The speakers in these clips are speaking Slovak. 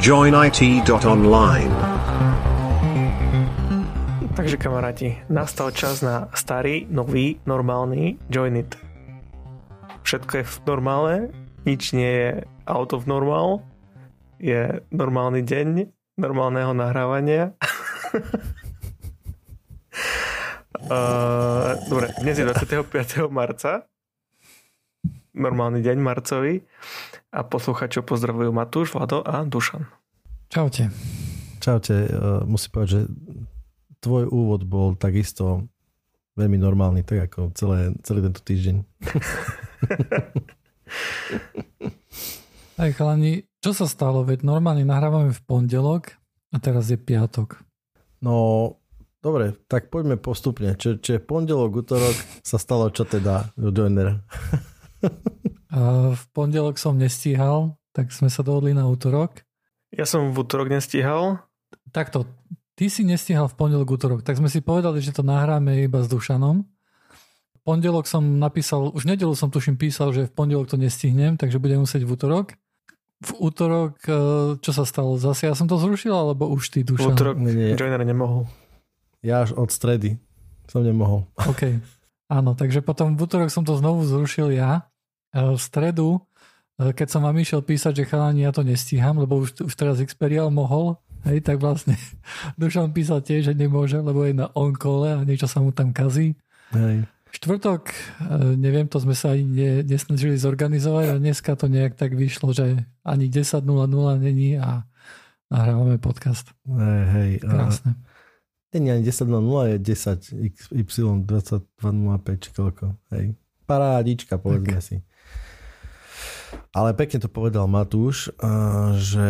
joinit.online. Takže kamaráti, nastal čas na starý, nový, normálny Joinit. Všetko je v normále, nič nie je out of normal, je normálny deň normálneho nahrávania. uh, dobre, dnes je 25. marca, normálny deň marcový a posluchačov pozdravujú Matúš, Vlado a Dušan. Čaute. Čaute, uh, musím povedať, že tvoj úvod bol takisto veľmi normálny, tak ako celé, celý tento týždeň. Aj chalani, čo sa stalo? Veď normálne nahrávame v pondelok a teraz je piatok. No, dobre, tak poďme postupne. Čiže či pondelok, útorok sa stalo čo teda, Joiner? V pondelok som nestíhal, tak sme sa dohodli na útorok. Ja som v útorok nestíhal. Takto, ty si nestíhal v pondelok, útorok, tak sme si povedali, že to nahráme iba s Dušanom. V pondelok som napísal, už nedelu som tuším písal, že v pondelok to nestihnem, takže budem musieť v útorok. V útorok, e, čo sa stalo? Zase ja som to zrušil, alebo už ty, V Dušan? útorok Nie, nie. Joiner nemohol. Ja až od stredy som nemohol. OK. Áno, takže potom v útorok som to znovu zrušil ja. E, V stredu, e, keď som vám išiel písať, že chalani, ja to nestíham, lebo už, už teraz Xperial mohol, hej, tak vlastne Dušan písal tiež, že nemôže, lebo je na on-call a niečo sa mu tam kazí. Hej. Štvrtok, e, neviem, to sme sa ani ne, nesnažili zorganizovať a dneska to nejak tak vyšlo, že ani 10.00 není a nahrávame podcast. Hej, hej. A, Krásne. nie, ani 10.00 je 10 XY 22.05 či koľko. Hej. Parádička, povedzme si. Ale pekne to povedal Matúš, a, že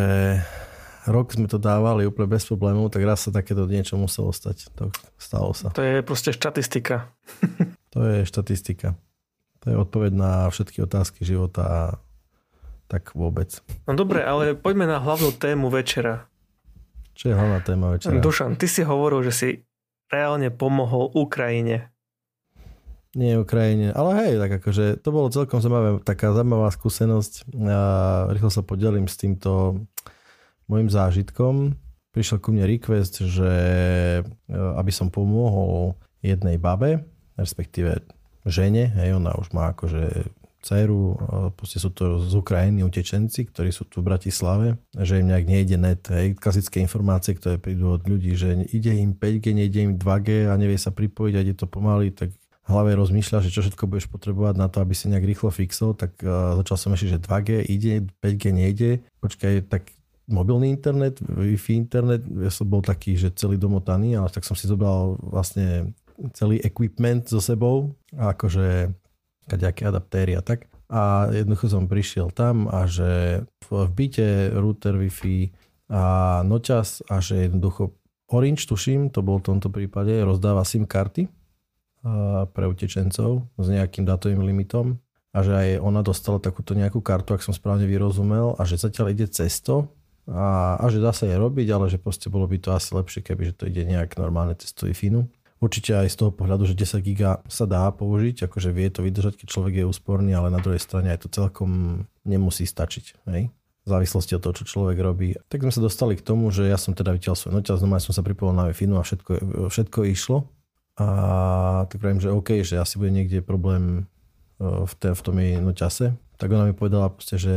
rok sme to dávali úplne bez problémov, tak raz sa takéto niečo muselo stať. To stalo sa. To je proste štatistika. To je štatistika. To je odpoveď na všetky otázky života a tak vôbec. No dobre, ale poďme na hlavnú tému večera. Čo je hlavná téma večera? Dušan, ty si hovoril, že si reálne pomohol Ukrajine. Nie Ukrajine, ale hej, tak akože to bolo celkom zaujímavé, taká zaujímavá skúsenosť. A rýchlo sa podelím s týmto môjim zážitkom. Prišiel ku mne request, že e, aby som pomohol jednej babe, respektíve žene, hej, ona už má akože dceru, proste sú to z Ukrajiny utečenci, ktorí sú tu v Bratislave, že im nejak nejde net, hej, klasické informácie, ktoré prídu od ľudí, že ide im 5G, nejde im 2G a nevie sa pripojiť a ide to pomaly, tak hlave rozmýšľa, že čo všetko budeš potrebovať na to, aby si nejak rýchlo fixol, tak uh, začal som ešte, že 2G ide, 5G nejde, počkaj, tak mobilný internet, Wi-Fi internet, ja som bol taký, že celý domotaný, ale tak som si zobral vlastne celý equipment so sebou, akože kaďaké adaptéry a tak. A jednoducho som prišiel tam a že v byte router Wi-Fi a noťas a že jednoducho Orange, tuším, to bol v tomto prípade, rozdáva SIM karty pre utečencov s nejakým datovým limitom a že aj ona dostala takúto nejakú kartu, ak som správne vyrozumel a že zatiaľ ide cesto a, a že dá sa je robiť, ale že proste bolo by to asi lepšie, keby že to ide nejak normálne cez Wi-Fi. Určite aj z toho pohľadu, že 10 giga sa dá použiť, akože vie to vydržať, keď človek je úsporný, ale na druhej strane aj to celkom nemusí stačiť. Hej? V závislosti od toho, čo človek robí. Tak sme sa dostali k tomu, že ja som teda vytiaľ svoj noťaz, znamená som sa pripojil na wi a všetko, všetko išlo. A tak vravím, že OK, že asi bude niekde problém e, v, te, v tom jej noťase. Tak ona mi povedala proste, že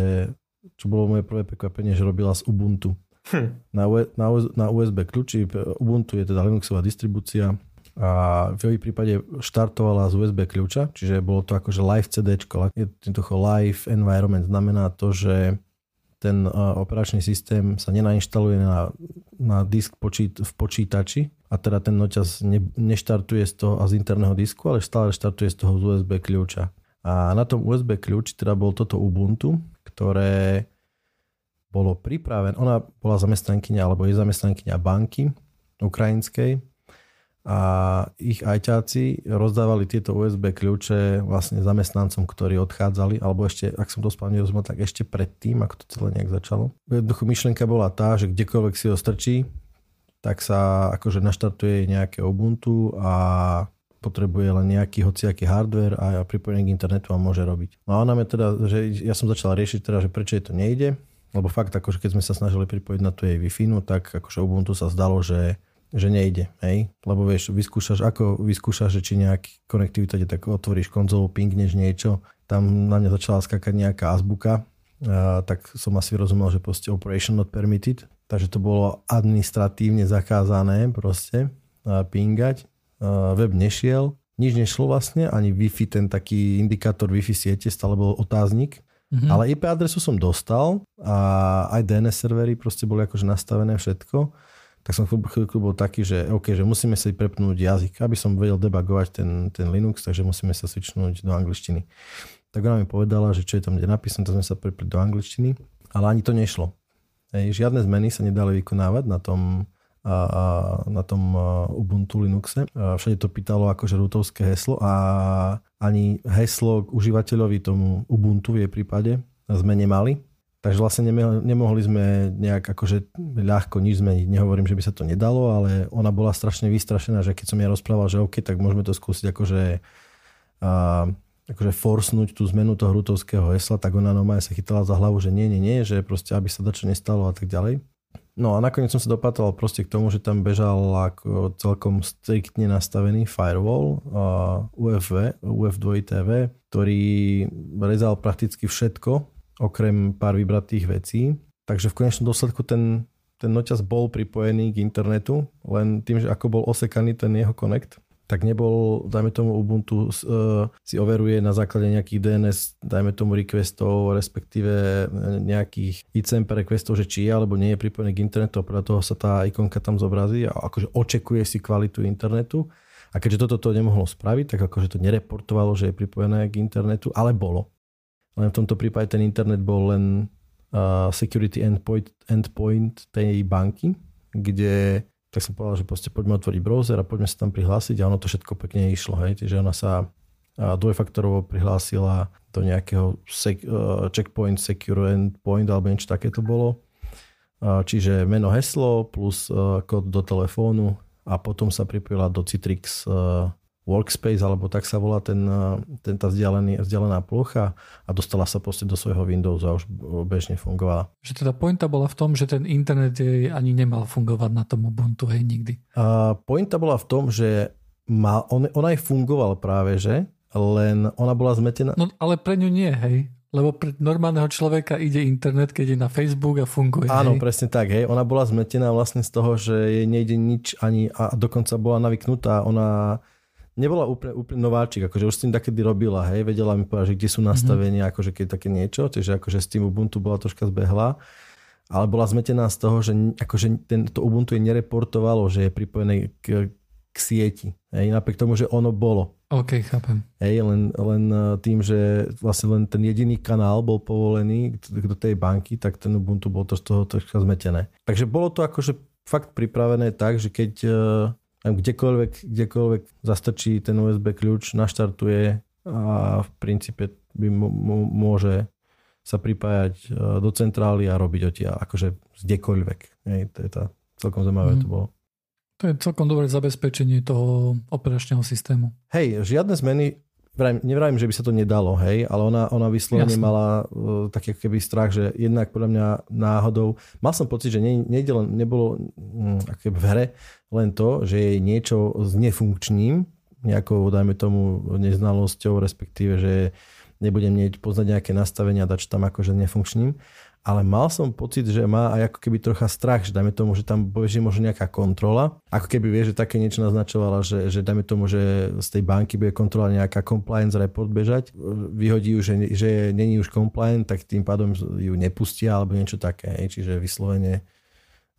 čo bolo moje prvé prekvapenie, že robila z Ubuntu. Hm. Na, U- na, US- na USB kľúči, Ubuntu je teda Linuxová distribúcia a v jej prípade štartovala z USB kľúča, čiže bolo to akože live CD. Jednoducho live environment znamená to, že ten operačný systém sa nenainštaluje na, na disk počít, v počítači a teda ten noťaz ne, neštartuje z toho a z interného disku, ale stále štartuje z toho z USB kľúča. A na tom USB kľúči teda bol toto Ubuntu, ktoré bolo pripravené, ona bola zamestnankyňa alebo je zamestnankyňa banky ukrajinskej a ich ajťáci rozdávali tieto USB kľúče vlastne zamestnancom, ktorí odchádzali, alebo ešte, ak som to správne rozumel, tak ešte predtým, ako to celé nejak začalo. Jednoducho myšlienka bola tá, že kdekoľvek si ho strčí, tak sa akože naštartuje nejaké Ubuntu a potrebuje len nejaký hociaký hardware a pripojenie k internetu a môže robiť. No a ona mi teda, že ja som začal riešiť teda, že prečo je to nejde, lebo fakt, akože keď sme sa snažili pripojiť na tú jej wi no tak akože Ubuntu sa zdalo, že, že nejde, hej? Lebo vieš, vyskúšaš, ako vyskúšaš, že či nejaký konektivita, tak otvoríš konzolu, pingneš niečo, tam na mňa začala skakať nejaká azbuka, a, tak som asi rozumel, že proste operation not permitted, takže to bolo administratívne zakázané proste pingať, web nešiel, nič nešlo vlastne, ani Wi-Fi, ten taký indikátor Wi-Fi siete, stále bol otáznik, Mm-hmm. Ale IP adresu som dostal a aj DNS servery proste boli akože nastavené všetko. Tak som chvíľku bol taký, že OK, že musíme si prepnúť jazyk, aby som vedel debugovať ten, ten Linux, takže musíme sa switchnúť do angličtiny. Tak ona mi povedala, že čo je tam kde napísané, tak sme sa prepli do angličtiny, ale ani to nešlo. Ej, žiadne zmeny sa nedali vykonávať na tom, a, a, na tom Ubuntu Linuxe. A všade to pýtalo akože rootovské heslo a ani heslo k užívateľovi tomu Ubuntu v jej prípade sme nemali. Takže vlastne nemohli sme nejak akože ľahko nič zmeniť. Nehovorím, že by sa to nedalo, ale ona bola strašne vystrašená, že keď som ja rozprával, že OK, tak môžeme to skúsiť akože, a, akože forsnúť tú zmenu toho rutovského hesla, tak ona normálne sa chytala za hlavu, že nie, nie, nie, že proste aby sa dačo nestalo a tak ďalej. No a nakoniec som sa dopatral proste k tomu, že tam bežal ako celkom striktne nastavený firewall UFV, UF2TV, ktorý rezal prakticky všetko, okrem pár vybratých vecí. Takže v konečnom dôsledku ten, ten noťaz bol pripojený k internetu, len tým, že ako bol osekaný ten jeho connect, tak nebol, dajme tomu Ubuntu uh, si overuje na základe nejakých DNS, dajme tomu requestov, respektíve nejakých ICMP requestov, že či je alebo nie je pripojený k internetu a podľa toho sa tá ikonka tam zobrazí a akože očekuje si kvalitu internetu. A keďže toto to nemohlo spraviť, tak akože to nereportovalo, že je pripojené k internetu, ale bolo. Len v tomto prípade ten internet bol len uh, security endpoint, endpoint tej banky, kde tak som povedal, že proste poďme otvoriť browser a poďme sa tam prihlásiť a ono to všetko pekne išlo. Hej. Takže ona sa dvojfaktorovo prihlásila do nejakého sec, uh, checkpoint, secure endpoint alebo niečo také to bolo. Čiže meno, heslo plus uh, kód do telefónu a potom sa pripojila do Citrix uh, workspace, alebo tak sa volá ten, eh, ten tá vzdialený, vzdialená plocha a dostala sa proste do svojho Windows a už bežne fungovala. Že teda pointa bola v tom, že ten internet jej ani nemal fungovať na tom Ubuntu, hej, nikdy. A pointa bola v tom, že mal, on, on aj fungoval práve, že? Len ona bola zmetená. No ale pre ňu nie, hej. Lebo pre normálneho človeka ide internet, keď je na Facebook a funguje. Áno, hej. presne tak. Hej. Ona bola zmetená vlastne z toho, že jej nejde nič ani a dokonca bola navyknutá. Ona nebola úplne, úplne nováčik, akože už s tým takedy robila, hej, vedela mi povedať, že kde sú nastavenia, mm-hmm. akože keď také niečo, čiže akože s tým Ubuntu bola troška zbehla, ale bola zmetená z toho, že akože to Ubuntu jej nereportovalo, že je pripojené k, k sieti, hej, napriek tomu, že ono bolo. OK, chápem. Hej, len, len e, tým, že vlastne len ten jediný kanál bol povolený do tej banky, tak ten Ubuntu bol to z toho troška zmetené. Takže bolo to akože fakt pripravené tak, že keď e, kdekoľvek, kdekoľvek zastrčí ten USB kľúč, naštartuje a v princípe by môže sa pripájať e, do centrály a robiť odtiaľ, akože kdekoľvek. Hej, to je tá, celkom zaujímavé mm. to bolo. To je celkom dobré zabezpečenie toho operačného systému. Hej, žiadne zmeny Vrajím, nevrajím, že by sa to nedalo, hej, ale ona, ona vyslovene Jasne. mala uh, taký keby strach, že jednak podľa mňa náhodou, mal som pocit, že ne, nejde len, nebolo um, v hre len to, že je niečo s nefunkčným, nejakou, dajme tomu, neznalosťou, respektíve, že nebudem poznať nejaké nastavenia, dať tam akože nefunkčným, ale mal som pocit, že má aj ako keby trocha strach, že dajme tomu, že tam beží možno nejaká kontrola. Ako keby vie, že také niečo naznačovala, že, že dajme tomu, že z tej banky bude kontrola nejaká compliance report bežať, vyhodí ju, že, že není už compliant, tak tým pádom ju nepustia alebo niečo také. Čiže vyslovene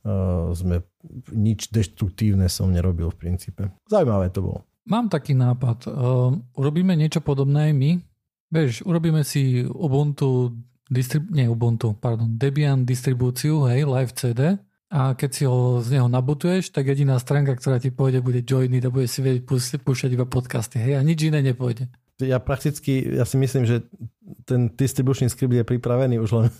uh, sme nič deštruktívne som nerobil v princípe. Zaujímavé to bolo. Mám taký nápad. Uh, urobíme niečo podobné my. Vieš, urobíme si Ubuntu distrib- nie Ubuntu, pardon, Debian distribúciu, hej, Live CD a keď si ho z neho nabutuješ, tak jediná stránka, ktorá ti pôjde, bude joiny a bude si vedieť púšťať iba podcasty, hej, a nič iné nepôjde. Ja prakticky, ja si myslím, že ten distribučný skript je pripravený už len.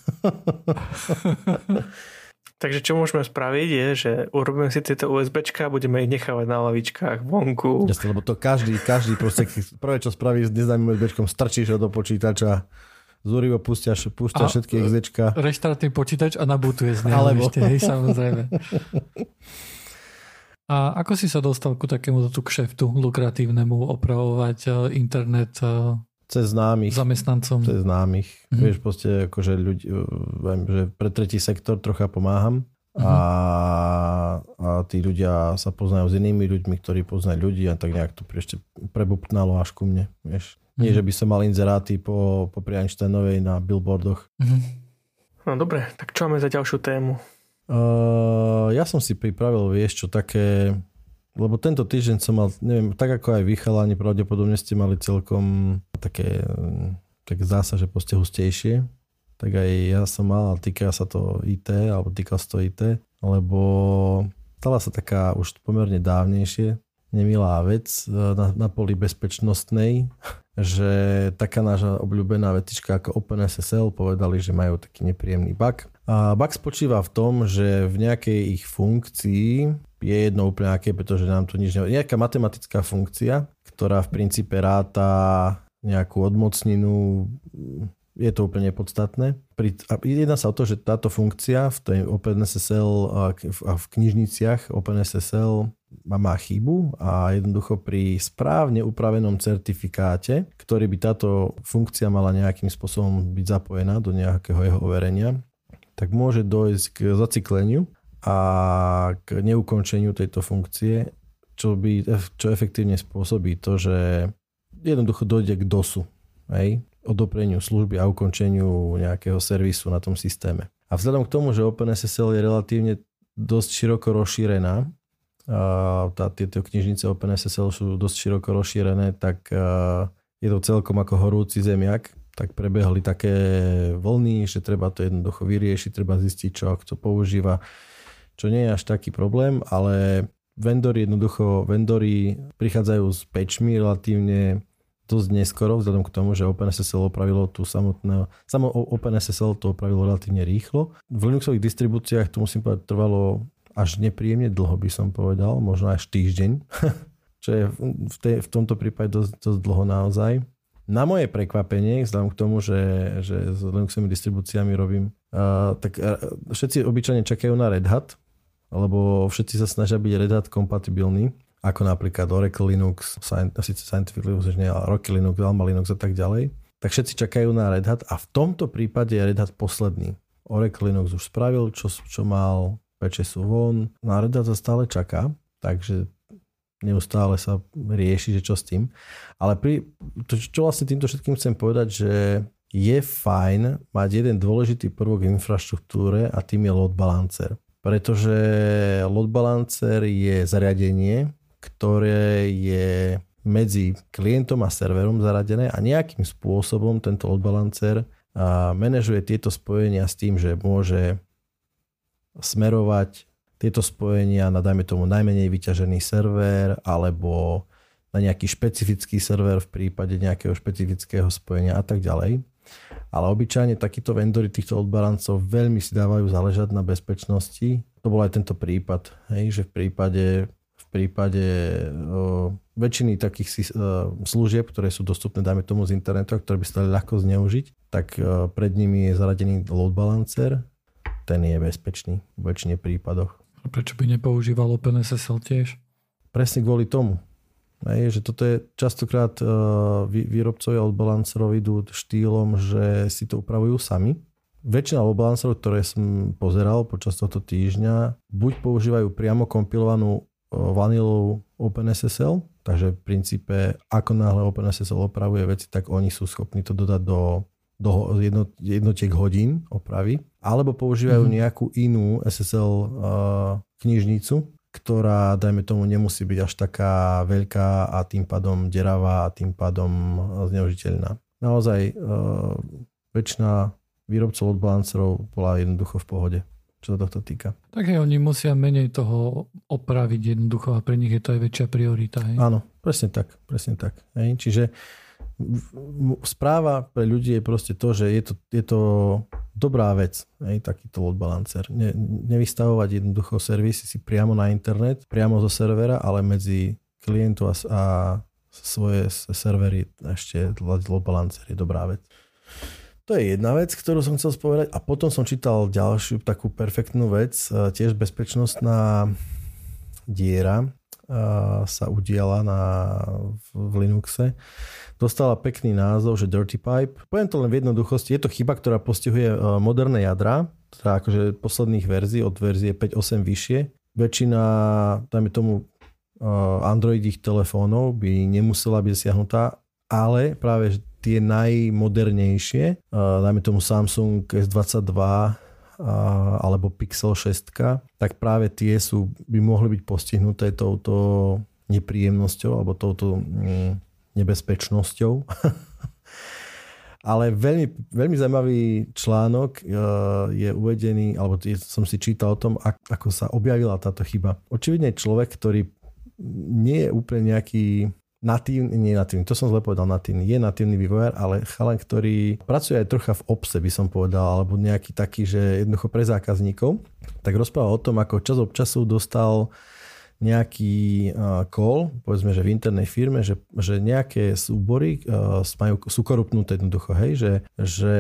Takže čo môžeme spraviť je, že urobíme si tieto USBčka a budeme ich nechávať na lavičkách vonku. Jasne, lebo to každý, každý proste, prvé čo spraví s neznámym USBčkom, strčíš ho do počítača zúrivo pustia A- všetky exečka. Reštartuje počítač a nabutuje z neho Alebo- ešte, hej, samozrejme. A ako si sa dostal ku takému tu kšeftu lukratívnemu opravovať eh, internet eh, Cez známych. zamestnancom? Cez známych. Mhm. Vieš, proste akože ľudí, viem, že pre tretí sektor trocha pomáham. A, a tí ľudia sa poznajú s inými ľuďmi, ktorí poznajú ľudí a tak nejak to ešte prebupnalo až ku mne. Vieš. Nie, Mhm. že by som mal inzeráty po, po Einsteinovej na billboardoch. Mhm. No dobre, tak čo máme za ďalšiu tému? Uh, ja som si pripravil, vieš čo, také... Lebo tento týždeň som mal, neviem, tak ako aj vy chalani, pravdepodobne ste mali celkom také, mm, tak zdá proste hustejšie. Tak aj ja som mal, a týka sa to IT, alebo týka sa to IT, lebo stala sa taká už pomerne dávnejšie nemilá vec e, na, na poli bezpečnostnej, že taká náša obľúbená vetička ako OpenSSL povedali, že majú taký nepríjemný bug. A bug spočíva v tom, že v nejakej ich funkcii je jedno úplne aké, pretože nám tu nič nevie. Nejaká matematická funkcia, ktorá v princípe ráta nejakú odmocninu, je to úplne podstatné. Jedná sa o to, že táto funkcia v tej OpenSSL a v, knižniciach OpenSSL má chybu a jednoducho pri správne upravenom certifikáte, ktorý by táto funkcia mala nejakým spôsobom byť zapojená do nejakého jeho overenia, tak môže dojsť k zacikleniu a k neukončeniu tejto funkcie, čo, by, čo efektívne spôsobí to, že jednoducho dojde k DOSu, hej, odopreniu služby a ukončeniu nejakého servisu na tom systéme. A vzhľadom k tomu, že OpenSSL je relatívne dosť široko rozšírená, tá, tieto knižnice OpenSSL sú dosť široko rozšírené, tak je to celkom ako horúci zemiak, tak prebehli také vlny, že treba to jednoducho vyriešiť, treba zistiť, čo kto používa, čo nie je až taký problém, ale vendori jednoducho, vendori prichádzajú s patchmi relatívne dosť neskoro, vzhľadom k tomu, že OpenSSL opravilo tú samotné, samo OpenSSL to opravilo relatívne rýchlo. V Linuxových distribúciách to musím povedať trvalo až nepríjemne dlho by som povedal, možno až týždeň, čo je v, tej, v tomto prípade dosť, dosť dlho naozaj. Na moje prekvapenie, vzhľadom k tomu, že, že s Linuxovými distribúciami robím, uh, tak uh, všetci obyčajne čakajú na Red Hat, lebo všetci sa snažia byť Red Hat kompatibilní, ako napríklad Oracle Linux, síce Scientific Linux, nie, Rocky Linux, Alma Linux a tak ďalej. Tak všetci čakajú na Red Hat a v tomto prípade je Red Hat posledný. Oracle Linux už spravil, čo, čo mal, peče sú von, na Red Hat sa stále čaká, takže neustále sa rieši, že čo s tým. Ale pri, to, čo vlastne týmto všetkým chcem povedať, že je fajn mať jeden dôležitý prvok v infraštruktúre a tým je load balancer. Pretože load balancer je zariadenie, ktoré je medzi klientom a serverom zaradené a nejakým spôsobom tento load balancer manažuje tieto spojenia s tým, že môže smerovať tieto spojenia na, dajme tomu, najmenej vyťažený server alebo na nejaký špecifický server v prípade nejakého špecifického spojenia a tak ďalej. Ale obyčajne takíto vendory týchto odbarancov veľmi si dávajú záležať na bezpečnosti. To bol aj tento prípad, hej, že v prípade, v prípade o, väčšiny takých o, služieb, ktoré sú dostupné, dajme tomu z internetu, a ktoré by sa dali ľahko zneužiť, tak o, pred nimi je zaradený load balancer, ten je bezpečný v väčšine prípadoch. A prečo by nepoužíval OpenSSL tiež? Presne kvôli tomu. Hej, že toto je častokrát uh, výrobcovia od balancerov idú štýlom, že si to upravujú sami. Väčšina balancerov, ktoré som pozeral počas tohto týždňa, buď používajú priamo kompilovanú uh, vanilou OpenSSL, takže v princípe ako náhle OpenSSL opravuje veci, tak oni sú schopní to dodať do, do jednot, jednotiek hodín opravy, alebo používajú mm-hmm. nejakú inú SSL uh, knižnicu, ktorá, dajme tomu, nemusí byť až taká veľká a tým pádom deravá a tým pádom zneužiteľná. Naozaj e, väčšina výrobcov od balancerov bola jednoducho v pohode, čo sa tohto týka. Tak hej, oni musia menej toho opraviť jednoducho a pre nich je to aj väčšia priorita. Hej? Áno, presne tak, presne tak. Hej. Čiže správa pre ľudí je proste to, že je to, je to dobrá vec, hej, takýto load balancer. Ne, nevystavovať jednoducho servisy si priamo na internet, priamo zo servera, ale medzi klientu a, a svoje servery ešte load balancer je dobrá vec. To je jedna vec, ktorú som chcel spovedať. A potom som čítal ďalšiu takú perfektnú vec, e, tiež bezpečnostná diera sa udiala na, v Linuxe. Dostala pekný názov, že Dirty Pipe. Poviem to len v jednoduchosti. Je to chyba, ktorá postihuje e, moderné jadra, teda akože posledných verzií, od verzie 5.8 vyššie. Väčšina, dajme tomu, e, Androidých telefónov by nemusela byť zasiahnutá, ale práve tie najmodernejšie, e, dajme tomu Samsung S22 alebo Pixel 6, tak práve tie sú, by mohli byť postihnuté touto nepríjemnosťou alebo touto mm, nebezpečnosťou. Ale veľmi, veľmi zaujímavý článok e, je uvedený, alebo som si čítal o tom, ako sa objavila táto chyba. Očividne človek, ktorý nie je úplne nejaký natívny, nie natívny, to som zle povedal natívny, je natívny vývojár, ale chalan, ktorý pracuje aj trocha v obse, by som povedal, alebo nejaký taký, že jednoducho pre zákazníkov, tak rozprával o tom, ako čas od času dostal nejaký call, povedzme, že v internej firme, že, že nejaké súbory majú, sú korupnuté jednoducho, hej, že, že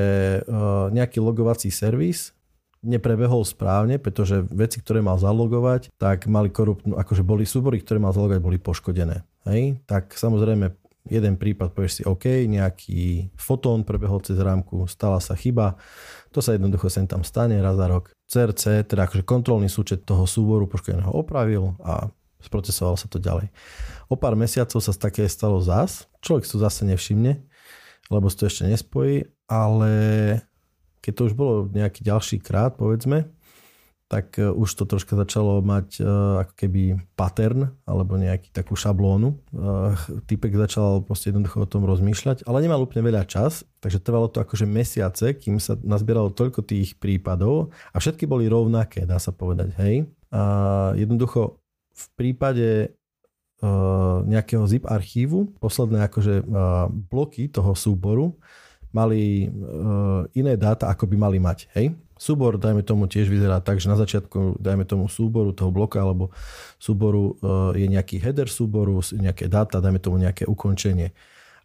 nejaký logovací servis neprebehol správne, pretože veci, ktoré mal zalogovať, tak mali korupnú, akože boli súbory, ktoré mal zalogovať, boli poškodené. Hej? Tak samozrejme jeden prípad povieš si OK, nejaký fotón prebehol cez rámku, stala sa chyba, to sa jednoducho sem tam stane raz za rok. CRC, teda akože kontrolný súčet toho súboru poškodeného opravil a sprocesoval sa to ďalej. O pár mesiacov sa také stalo zás, človek to zase nevšimne, lebo si to ešte nespojí, ale keď to už bolo nejaký ďalší krát, povedzme, tak e, už to troška začalo mať uh, ako keby pattern alebo nejaký takú šablónu. Uh, typek začal proste jednoducho o tom rozmýšľať, ale nemal úplne veľa čas, takže trvalo to akože mesiace, kým sa nazbieralo toľko tých prípadov a všetky boli rovnaké, dá sa povedať, hej. A jednoducho v prípade nejakého zip archívu, posledné akože bloky toho súboru mali iné dáta, ako by mali mať. Hej? Súbor, dajme tomu, tiež vyzerá tak, že na začiatku, dajme tomu súboru toho bloka alebo súboru uh, je nejaký header súboru, nejaké dáta, dajme tomu nejaké ukončenie.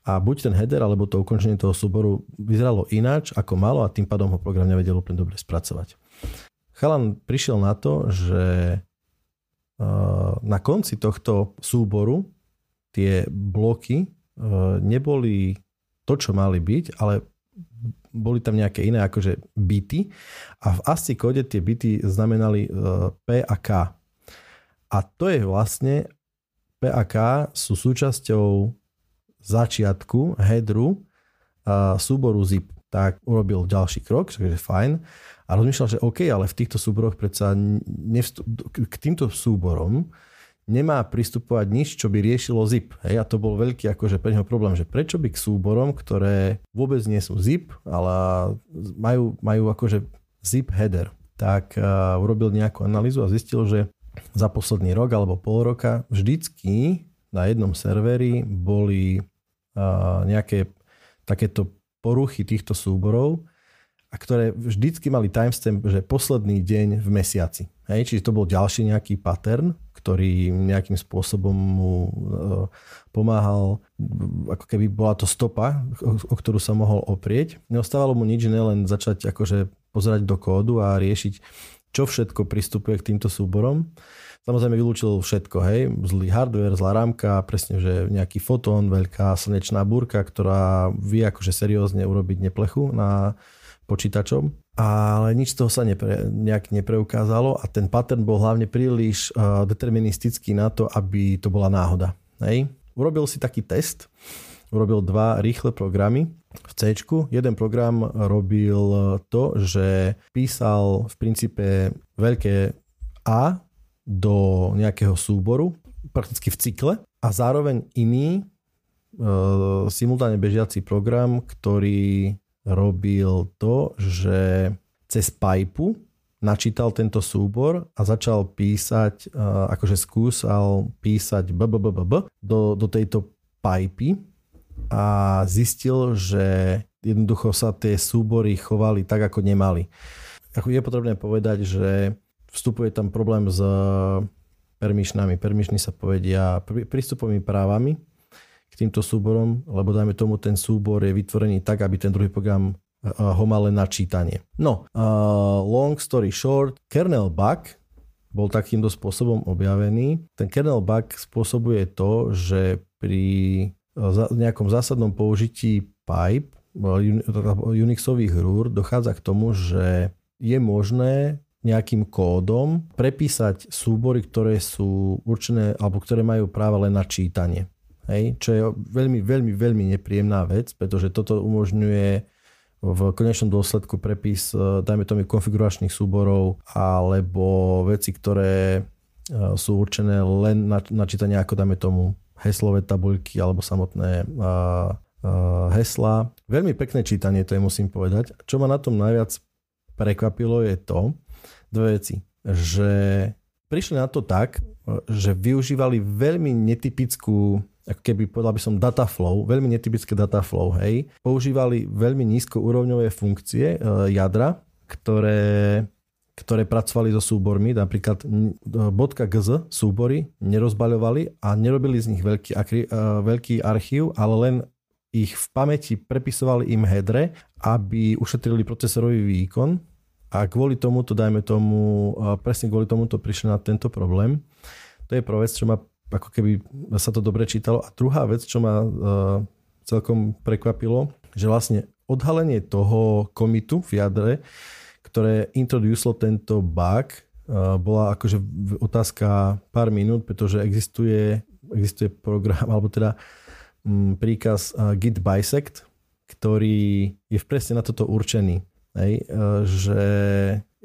A buď ten header alebo to ukončenie toho súboru vyzeralo ináč, ako malo a tým pádom ho program nevedel úplne dobre spracovať. Chalan prišiel na to, že uh, na konci tohto súboru tie bloky uh, neboli to, čo mali byť, ale boli tam nejaké iné akože byty a v ASCII kóde tie byty znamenali e, P a K. A to je vlastne P a K sú súčasťou začiatku headru a súboru zip. Tak urobil ďalší krok, takže fajn. A rozmýšľal, že OK, ale v týchto súboroch predsa nevstup, k týmto súborom nemá pristupovať nič, čo by riešilo zip. Hej, a to bol veľký akože pre neho problém, že prečo by k súborom, ktoré vôbec nie sú zip, ale majú, majú akože zip header, tak uh, urobil nejakú analýzu a zistil, že za posledný rok alebo pol roka vždycky na jednom serveri boli uh, nejaké takéto poruchy týchto súborov, a ktoré vždycky mali timestamp, že posledný deň v mesiaci. Hej, čiže to bol ďalší nejaký pattern, ktorý nejakým spôsobom mu e, pomáhal, ako keby bola to stopa, o ktorú sa mohol oprieť. Neostávalo mu nič, len začať akože pozerať do kódu a riešiť, čo všetko pristupuje k týmto súborom. Samozrejme vylúčil všetko, hej, zlý hardware, zlá rámka, presne, že nejaký fotón, veľká slnečná búrka, ktorá vie akože seriózne urobiť neplechu na počítačom ale nič z toho sa nepre, nejak nepreukázalo a ten pattern bol hlavne príliš uh, deterministický na to, aby to bola náhoda. Hej. Urobil si taký test, urobil dva rýchle programy v C. Jeden program robil to, že písal v princípe veľké A do nejakého súboru, prakticky v cykle a zároveň iný uh, simultáne bežiaci program, ktorý robil to, že cez pipu načítal tento súbor a začal písať, akože skúsal písať bbbb do, do tejto pipy a zistil, že jednoducho sa tie súbory chovali tak, ako nemali. Je potrebné povedať, že vstupuje tam problém s permišnami. Permišny sa povedia prístupovými právami k týmto súborom, lebo dajme tomu ten súbor je vytvorený tak, aby ten druhý program ho má len na čítanie. No, uh, long story short, kernel bug bol takýmto spôsobom objavený. Ten kernel bug spôsobuje to, že pri nejakom zásadnom použití pipe, Unixových rúr, dochádza k tomu, že je možné nejakým kódom prepísať súbory, ktoré sú určené alebo ktoré majú práva len na čítanie. Hej? Čo je veľmi, veľmi, veľmi nepríjemná vec, pretože toto umožňuje v konečnom dôsledku prepis, e, dajme tomu, konfiguračných súborov alebo veci, ktoré e, sú určené len na, na čítanie, ako dajme tomu heslové tabuľky alebo samotné uh, uh, hesla. Veľmi pekné čítanie, to je musím povedať. Čo ma na tom najviac prekvapilo je to, dve veci, že prišli na to tak, že využívali veľmi netypickú ako keby povedal by som data flow, veľmi netypické data flow, hej. Používali veľmi nízkoúrovňové funkcie e, jadra, ktoré, ktoré pracovali so súbormi, napríklad .gz súbory nerozbaľovali a nerobili z nich veľký, akri, e, veľký archív, ale len ich v pamäti prepisovali im headre, aby ušetrili procesorový výkon a kvôli tomuto, dajme tomu, e, presne kvôli tomuto prišli na tento problém. To je prvá vec, čo ma ako keby sa to dobre čítalo. A druhá vec, čo ma uh, celkom prekvapilo, že vlastne odhalenie toho komitu v jadre, ktoré introducilo tento bug, uh, bola akože otázka pár minút, pretože existuje, existuje program, alebo teda um, príkaz uh, git bisect, ktorý je presne na toto určený. Hej, že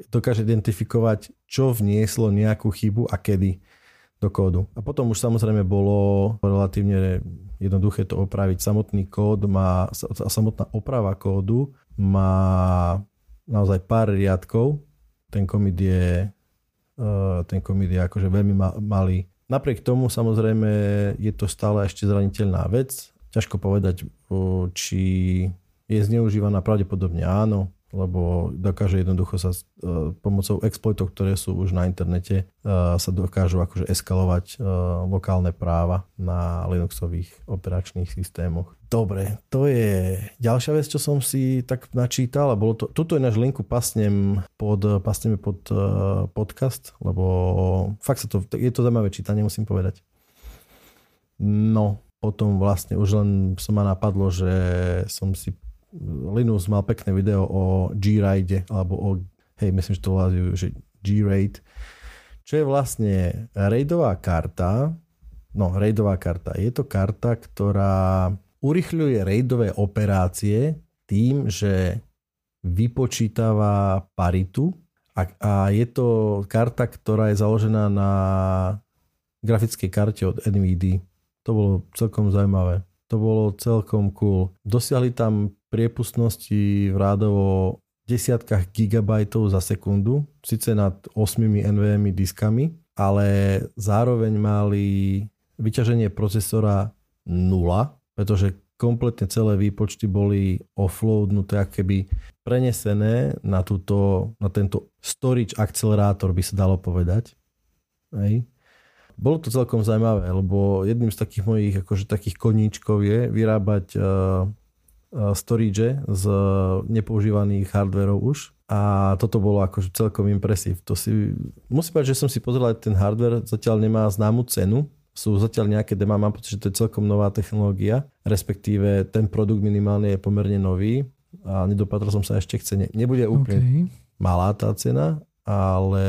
dokáže identifikovať, čo vnieslo nejakú chybu a kedy do kódu. A potom už samozrejme bolo relatívne jednoduché to opraviť. Samotný kód má, samotná oprava kódu má naozaj pár riadkov. Ten komit je, eh, ten komit je akože veľmi malý. Napriek tomu samozrejme je to stále ešte zraniteľná vec. Ťažko povedať, či je zneužívaná pravdepodobne áno lebo dokáže jednoducho sa uh, pomocou exploitov, ktoré sú už na internete, uh, sa dokážu akože eskalovať uh, lokálne práva na Linuxových operačných systémoch. Dobre, to je ďalšia vec, čo som si tak načítal a bolo to, tuto je náš linku pasnem pod, pasneme pod podcast, lebo fakt sa to, je to zaujímavé čítanie, musím povedať. No, potom vlastne už len som ma napadlo, že som si Linus mal pekné video o G-Ride, alebo o, hej, myslím, že to volajú, že G-Raid, čo je vlastne raidová karta, no raidová karta, je to karta, ktorá urychľuje raidové operácie tým, že vypočítava paritu a, a je to karta, ktorá je založená na grafickej karte od NVIDIA. To bolo celkom zaujímavé. To bolo celkom cool. Dosiahli tam priepustnosti v rádovo desiatkách gigabajtov za sekundu, síce nad 8 NVMe diskami, ale zároveň mali vyťaženie procesora 0, pretože kompletne celé výpočty boli offloadnuté, ako keby prenesené na, túto, na tento storage akcelerátor, by sa dalo povedať. Hej. Bolo to celkom zaujímavé, lebo jedným z takých mojich akože takých koníčkov je vyrábať uh, storage z nepoužívaných hardverov už. A toto bolo akože celkom impresív. To si, musím povedať, že som si pozrel ten hardware, zatiaľ nemá známu cenu, sú zatiaľ nejaké demá, mám pocit, že to je celkom nová technológia, respektíve ten produkt minimálne je pomerne nový a nedopatril som sa ešte k cene. Nebude úplne okay. malá tá cena, ale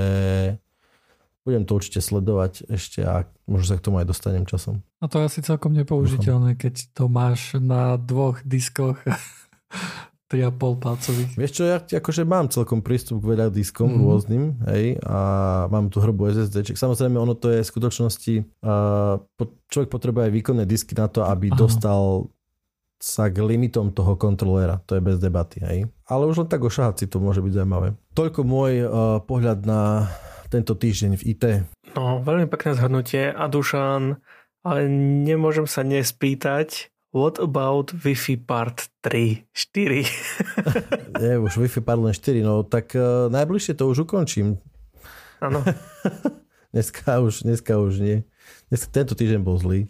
budem to určite sledovať ešte a možno sa k tomu aj dostanem časom. A to je asi celkom nepoužiteľné, keď to máš na dvoch diskoch 3,5 palcových. Vieš čo, ja akože mám celkom prístup k veľa diskom mm. rôznym, hej, a mám tu hrbu SSD. Samozrejme, ono to je v skutočnosti, uh, človek potrebuje aj výkonné disky na to, aby Aha. dostal sa k limitom toho kontrolera. To je bez debaty, hej. Ale už len tak ošahať si to môže byť zaujímavé. Toľko môj uh, pohľad na tento týždeň v IT. No, veľmi pekné zhrnutie a Dušan, ale nemôžem sa nespýtať, what about Wi-Fi part 3, 4? Je, už Wi-Fi part len 4, no tak uh, najbližšie to už ukončím. Áno. dneska už, dneska už nie. Dneska, tento týždeň bol zlý.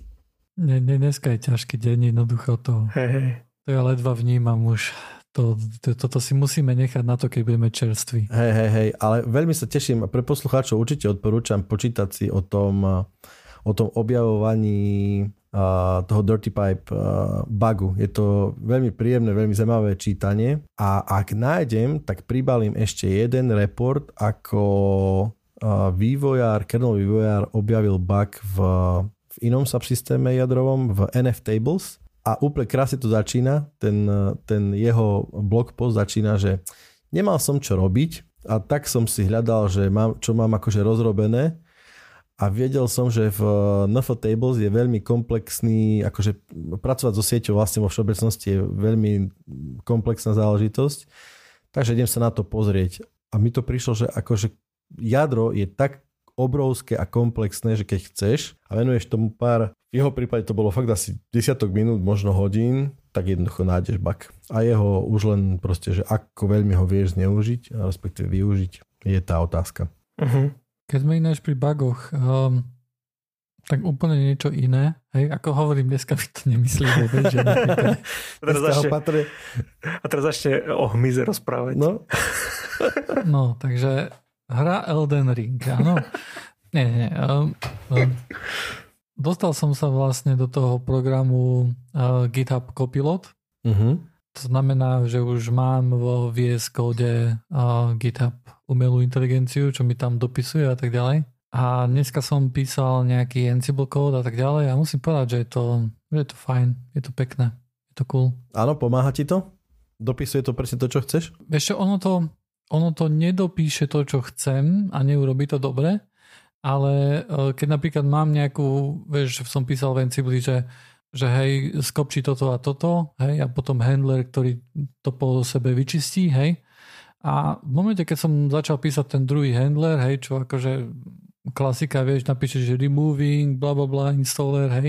Nie, nie, dneska je ťažký deň, jednoducho to. Hey, hey. To ja ledva vnímam už To, to, toto si musíme nechať na to, keď budeme čerství. Hej, hej, hej, ale veľmi sa teším a pre poslucháčov určite odporúčam počítať si o tom, o tom objavovaní uh, toho Dirty Pipe uh, bugu. Je to veľmi príjemné, veľmi zaujímavé čítanie a ak nájdem, tak pribalím ešte jeden report, ako uh, vývojár, kernel vývojár objavil bug v, v inom subsystéme jadrovom, v NF Tables a úplne krásne to začína, ten, ten jeho blog post začína, že nemal som čo robiť a tak som si hľadal, že mám, čo mám akože rozrobené a vedel som, že v NF Tables je veľmi komplexný, akože pracovať so sieťou vlastne vo všeobecnosti je veľmi komplexná záležitosť, takže idem sa na to pozrieť. A mi to prišlo, že akože jadro je tak obrovské a komplexné, že keď chceš a venuješ tomu pár, v jeho prípade to bolo fakt asi desiatok minút, možno hodín, tak jednoducho nájdeš bak. A jeho už len proste, že ako veľmi ho vieš zneužiť, respektíve využiť, je tá otázka. Uh-huh. Keď sme ináč pri bagoch, um, tak úplne niečo iné. Hej, ako hovorím, dneska by to nemyslí vôbec, že a, teraz začne, a teraz začne o hmyze rozprávať. No. no, takže Hra Elden Ring, áno. nie, nie, nie. Um, um, dostal som sa vlastne do toho programu uh, GitHub Copilot. Uh-huh. To znamená, že už mám vo VS Code uh, GitHub umelú inteligenciu, čo mi tam dopisuje a tak ďalej. A dneska som písal nejaký Ansible code a tak ďalej a musím povedať, že je to, že je to fajn, je to pekné, je to cool. Áno, pomáha ti to? Dopisuje to presne to, čo chceš? Čo, ono to, ono to nedopíše to, čo chcem a neurobi to dobre, ale e, keď napríklad mám nejakú, vieš, som písal v Encibli, že, že hej, skopči toto a toto, hej, a potom handler, ktorý to po sebe vyčistí, hej. A v momente, keď som začal písať ten druhý handler, hej, čo akože klasika, vieš, napíšeš, removing, bla bla bla, installer, hej,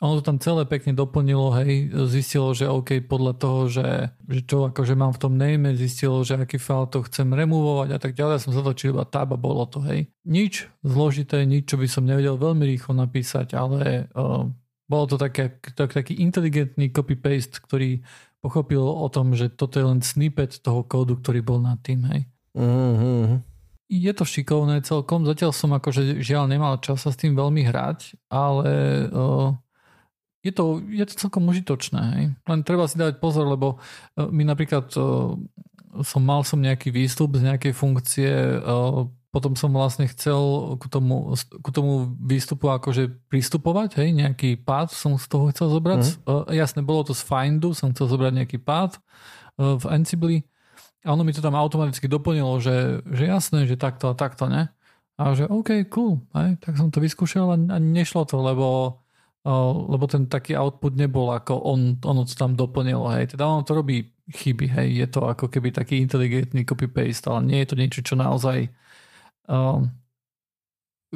ono to tam celé pekne doplnilo, hej, zistilo, že OK, podľa toho, že, že čo akože mám v tom name, zistilo, že aký file to chcem removovať a tak ďalej, som zatočil iba tab a bolo to, hej. Nič zložité, nič, čo by som nevedel veľmi rýchlo napísať, ale uh, bolo to také, tak, taký inteligentný copy-paste, ktorý pochopil o tom, že toto je len snippet toho kódu, ktorý bol nad tým, hej. Mm-hmm. Je to šikovné celkom, zatiaľ som akože žiaľ nemal čas sa s tým veľmi hrať, ale uh, je to, je to celkom užitočné. Hej. Len treba si dať pozor, lebo e, my napríklad e, som mal som nejaký výstup z nejakej funkcie, e, potom som vlastne chcel ku tomu, ku tomu výstupu akože pristupovať, hej, nejaký pád som z toho chcel zobrať. Mm. Jasne, bolo to z Findu, som chcel zobrať nejaký pád v Ansible a ono mi to tam automaticky doplnilo, že, že jasné, že takto a takto, ne? A že OK, cool, hej, tak som to vyskúšal a, a nešlo to, lebo lebo ten taký output nebol ako on, ono to tam doplnilo, hej. Teda ono to robí chyby, hej. Je to ako keby taký inteligentný copy-paste, ale nie je to niečo, čo naozaj um,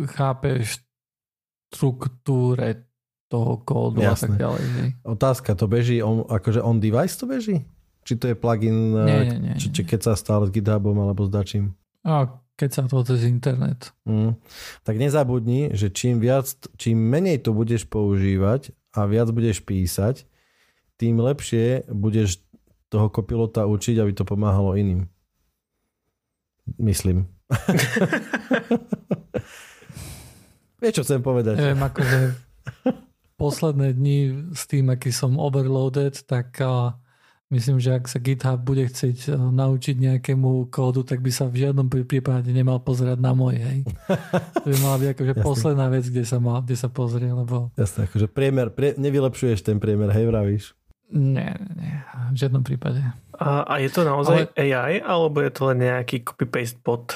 chápe štruktúre toho kódu Jasné. a tak ďalej. Hej. Otázka, to beží on, akože on device to beží? Či to je plugin, nie, nie, nie, či, či keď sa stále s GitHubom alebo s dačím? A keď sa to cez internet. Mm. Tak nezabudni, že čím viac, čím menej to budeš používať a viac budeš písať, tým lepšie budeš toho kopilota učiť, aby to pomáhalo iným. Myslím. Vieš, čo chcem povedať? Neviem, akože posledné dni s tým, aký som overloaded, tak Myslím, že ak sa GitHub bude chcieť eh, naučiť nejakému kódu, tak by sa v žiadnom prípade nemal pozerať na môj, hej. To by mala byť akože posledná vec, kde sa, mal, kde sa pozrie, lebo... Jasne, akože priemer, prie, nevylepšuješ ten priemer, hej, vravíš? Nie, nie, v žiadnom prípade. A, a je to naozaj Ale... AI, alebo je to len nejaký copy-paste bot?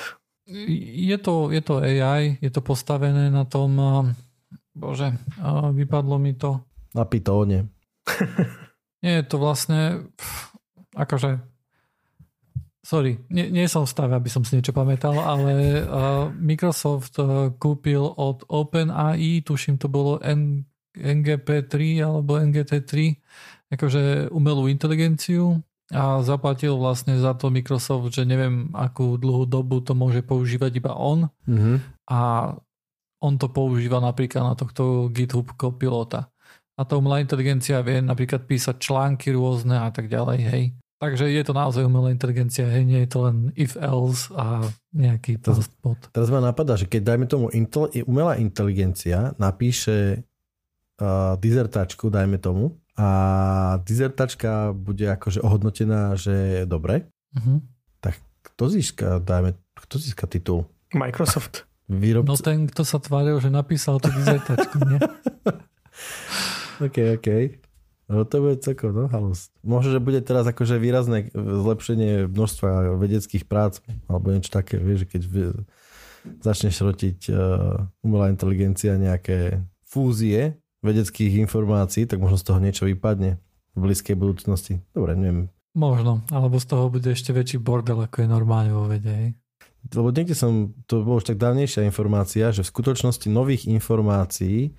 Je to, je to AI, je to postavené na tom, bože, vypadlo mi to. Na Pythone. Nie je to vlastne, akože, sorry, nie, nie som v stave, aby som si niečo pamätal, ale uh, Microsoft uh, kúpil od OpenAI, tuším to bolo N, NGP3 alebo NGT3, akože umelú inteligenciu a zaplatil vlastne za to Microsoft, že neviem, akú dlhú dobu to môže používať iba on mm-hmm. a on to používa napríklad na tohto GitHub Copilota. A tá umelá inteligencia vie napríklad písať články rôzne a tak ďalej, hej. Takže je to naozaj umelá inteligencia, hej, nie je to len if else a nejaký To-. Teraz ma napadá, že keď dajme tomu intel, umelá inteligencia napíše uh, dizertačku, dajme tomu, a dizertačka bude akože ohodnotená, že je dobre, Mhm. kto získa, dajme, kto získa titul? Microsoft. Výrobca? No ten, kto sa tváril, že napísal tú dizertačku, nie? OK, OK. No to bude celkom, no, halus. Možno, že bude teraz akože výrazné zlepšenie množstva vedeckých prác, alebo niečo také, vieš, keď začneš rotiť uh, umelá inteligencia nejaké fúzie vedeckých informácií, tak možno z toho niečo vypadne v blízkej budúcnosti. Dobre, neviem. Možno, alebo z toho bude ešte väčší bordel, ako je normálne vo vede. Lebo niekde som, to bolo už tak dávnejšia informácia, že v skutočnosti nových informácií,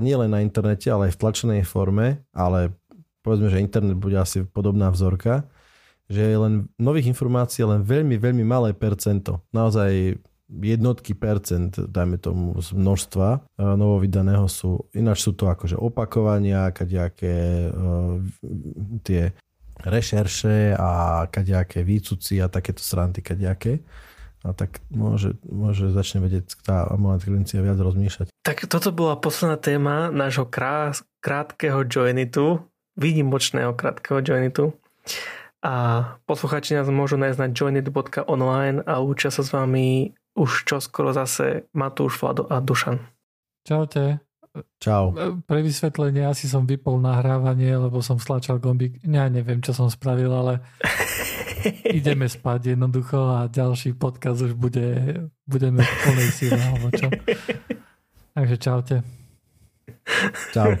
nie len na internete, ale aj v tlačenej forme, ale povedzme, že internet bude asi podobná vzorka, že je len nových informácií len veľmi, veľmi malé percento. Naozaj jednotky percent, dajme tomu, z množstva uh, novovydaného sú, ináč sú to akože opakovania, kadejaké uh, tie rešerše a kadejaké výcuci a takéto sranty kadejaké. A tak môže, môže začne vedieť tá umelá inteligencia viac rozmýšľať. Tak toto bola posledná téma nášho krás, krátkeho joinitu, výnimočného krátkeho joinitu. A posluchači nás môžu nájsť na joinit.online a učia sa s vami už čoskoro zase Matúš, Vlado a Dušan. Čaute. Čau. E, Pre vysvetlenie asi som vypol nahrávanie, lebo som stlačal gombík. Ja neviem, čo som spravil, ale ideme spať jednoducho a ďalší podcast už bude, budeme v plnej síle, alebo čo. Takže čaute. Čau.